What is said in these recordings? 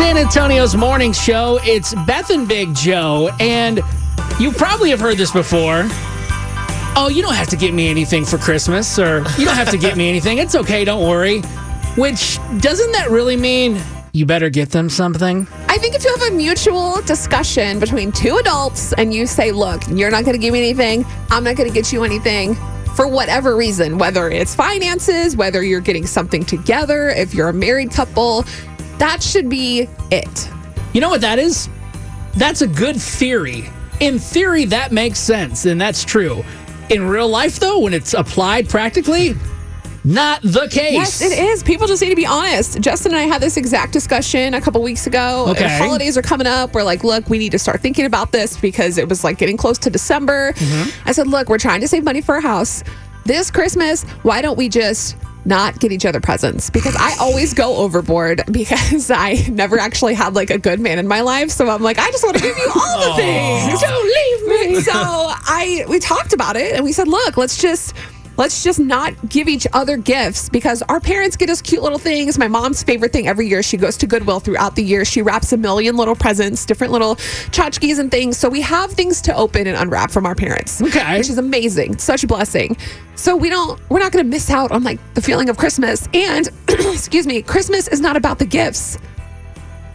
San Antonio's morning show. It's Beth and Big Joe, and you probably have heard this before. Oh, you don't have to get me anything for Christmas, or you don't have to get me anything. It's okay, don't worry. Which doesn't that really mean you better get them something? I think if you have a mutual discussion between two adults and you say, look, you're not going to give me anything, I'm not going to get you anything for whatever reason, whether it's finances, whether you're getting something together, if you're a married couple, that should be it. You know what that is? That's a good theory. In theory, that makes sense, and that's true. In real life, though, when it's applied practically, not the case. Yes, it is. People just need to be honest. Justin and I had this exact discussion a couple weeks ago. Okay. The holidays are coming up. We're like, look, we need to start thinking about this because it was like getting close to December. Mm-hmm. I said, look, we're trying to save money for a house. This Christmas, why don't we just not get each other presents? Because I always go overboard because I never actually had like a good man in my life. So I'm like, I just want to give you all the things. Don't leave me. So I we talked about it and we said, look, let's just let's just not give each other gifts because our parents get us cute little things. My mom's favorite thing every year, she goes to Goodwill throughout the year. She wraps a million little presents, different little tchotchkes and things. So we have things to open and unwrap from our parents. Okay. Which is amazing. Such a blessing. So we don't we're not gonna miss out on like the feeling of Christmas. And excuse me, Christmas is not about the gifts.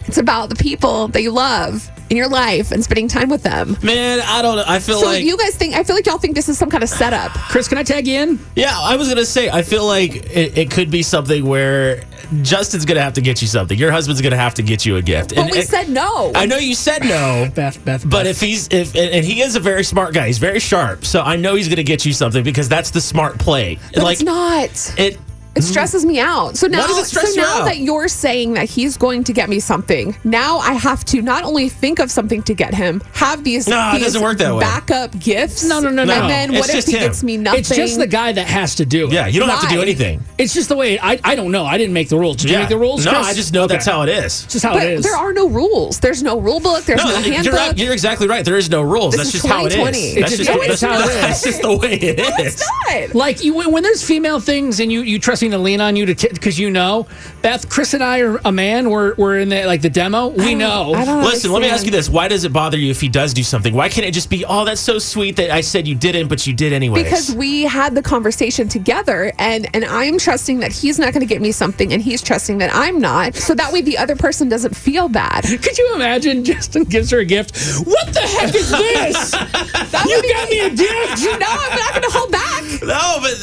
It's about the people that you love in your life and spending time with them. Man, I don't know. I feel So like you guys think I feel like y'all think this is some kind of setup. Chris, can I tag you in? Yeah, I was gonna say. I feel like it, it could be something where Justin's gonna have to get you something. Your husband's gonna have to get you a gift. But we said no. I know you said no, Beth, Beth, but Beth. if he's if and and he is a very smart guy, he's very sharp. So I know he's gonna get you something because that's the smart play. But like it's not. it. It stresses me out. So now, does it stress so you now out? that you're saying that he's going to get me something, now I have to not only think of something to get him, have these, No, it doesn't work that way. backup gifts. No, no, no, no. And then It's what if just he him. gets me nothing? it's just the guy that has to do it. Yeah, you don't have to do anything. It's just the way I, I don't know. I didn't make the rules. Did you make the rules? No, Chris? I just know that's how it is. It's just how But it is. there are no rules. There's no rule book. There's no, No, handbook. you're, right, you're exactly right. There is no rules. This that's just how it 2020. is. It's That's just- just, it's how it is. that's just the way it is. no, it's not. like you when there's female things and you you trust me to lean on you to because you know Beth, Chris and I are a man. We're we're in the like the demo. We know. I don't Listen, let me ask you this: Why does it bother you if he does do something? Why can't it just be, "Oh, that's so sweet that I said you didn't, but you did anyways"? because we had the conversation together and and I'm trusting that he's not going to get me something and he's trusting that I'm not so that way the other person doesn't feel bad Could you imagine Justin gives her a gift? What the heck is this? you would got me a gift. you know I'm not going to hold back no, but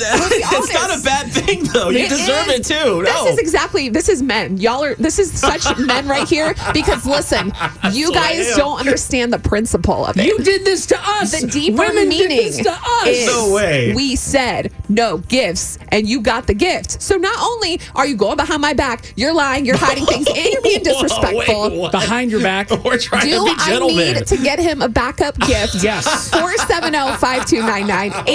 it's not a bad thing, though. You It deserve is. it too. This is exactly this is men. Y'all are this is such men right here because listen, you what guys don't understand the principle of it. You did this to us. the deeper Women meaning did this to us. is No way. we said no gifts and you got the gift. So not only are you going behind my back, you're lying, you're hiding things, and you're being Whoa, wait, disrespectful. Behind your back. We're trying Do to be gentlemen. I gentlemen. need to get him a backup gift? Yes. 470-5299.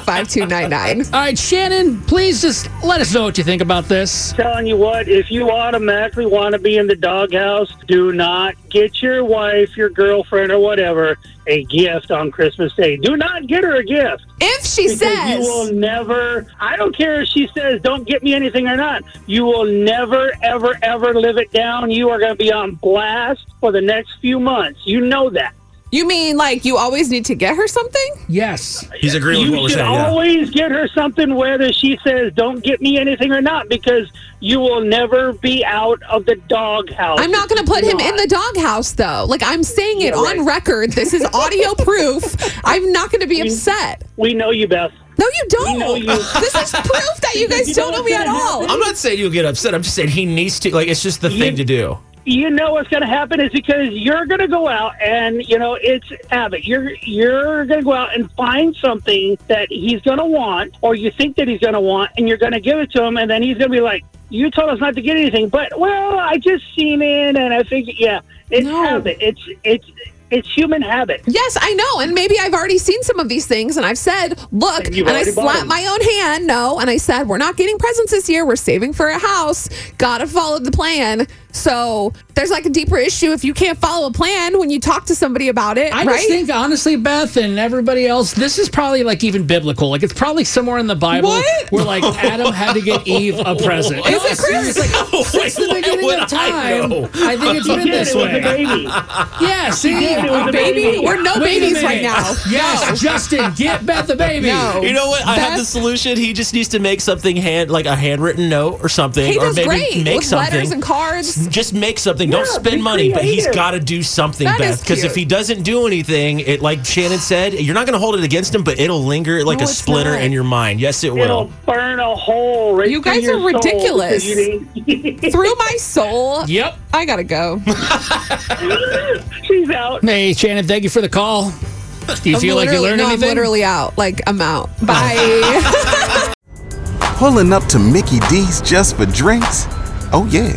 877-470-5299. All right, Shannon, please just let us know what you think about this. telling you what, if you automatically want to be in the doghouse, do not get your wife, your girlfriend, or whatever a gift on Christmas Day. Do not get her a gift. If she says you will never, I don't care if she says, don't get me anything or not. You will never, ever, ever live it down. You are going to be on blast for the next few months. You know that. You mean like you always need to get her something? Yes. He's agreeing with You what we're should saying. Yeah. always get her something whether she says, don't get me anything or not, because you will never be out of the doghouse. I'm not going to put him in the doghouse though. Like I'm saying it Yeah, on record. This is audio proof. I'm not going to be upset. We know you, Beth. No, you don't. know you. This is proof that you guys You know don't know what's me at gonna all. I'm not saying you'll get upset. I'm just saying he needs to. Like, it's just the thing to do. You know what's going to happen is because you're going to go out and you know it's habit. You're you're going to go out and find something that he's going to want, or you think that he's going to want, and you're going to give it to him, and then he's going to be like, "You told us not to get anything," but well, I just seen it, and I think, yeah, it's No. habit. It's it's It's human habit. Yes, I know. And maybe I've already seen some of these things and I've said, look, And and I slapped my own hand. No. And I said, we're not getting presents this year. We're saving for a house. Gotta follow the plan. So there's like a deeper issue if you can't follow a plan when you talk to somebody about it, I right? just think, honestly, Beth and everybody else, this is probably like even biblical. Like it's probably somewhere in the Bible What? where like Adam had to get Eve a present. Is it, Chris? seriously, since the beginning of time, I? I, think it's been this it a way. baby. Yeah, see, did, it was a a baby. baby. We're no Wait babies right now. Yes, Justin, get Beth a baby. No. You know what? I have the solution. He just needs to make something hand like a handwritten note or something, He or maybe great make with something. letters and cards. Just make something. Don't spend be money, but he's got to do something, That Beth. Because if he doesn't do anything, it like Shannon said, you're not going to hold it against him, but it'll linger like No, a splinter not. in your mind. Yes, it It'll will. burn a hole right You guys your are soul ridiculous. because you didn't- Through my soul. Yep. I gotta go. She's out. Hey, Shannon, thank you for the call. Do you I'm feel like you learned no, anything? I'm literally out. Like I'm out. Bye. Pulling up to Mickey D's just for drinks? Oh, yeah,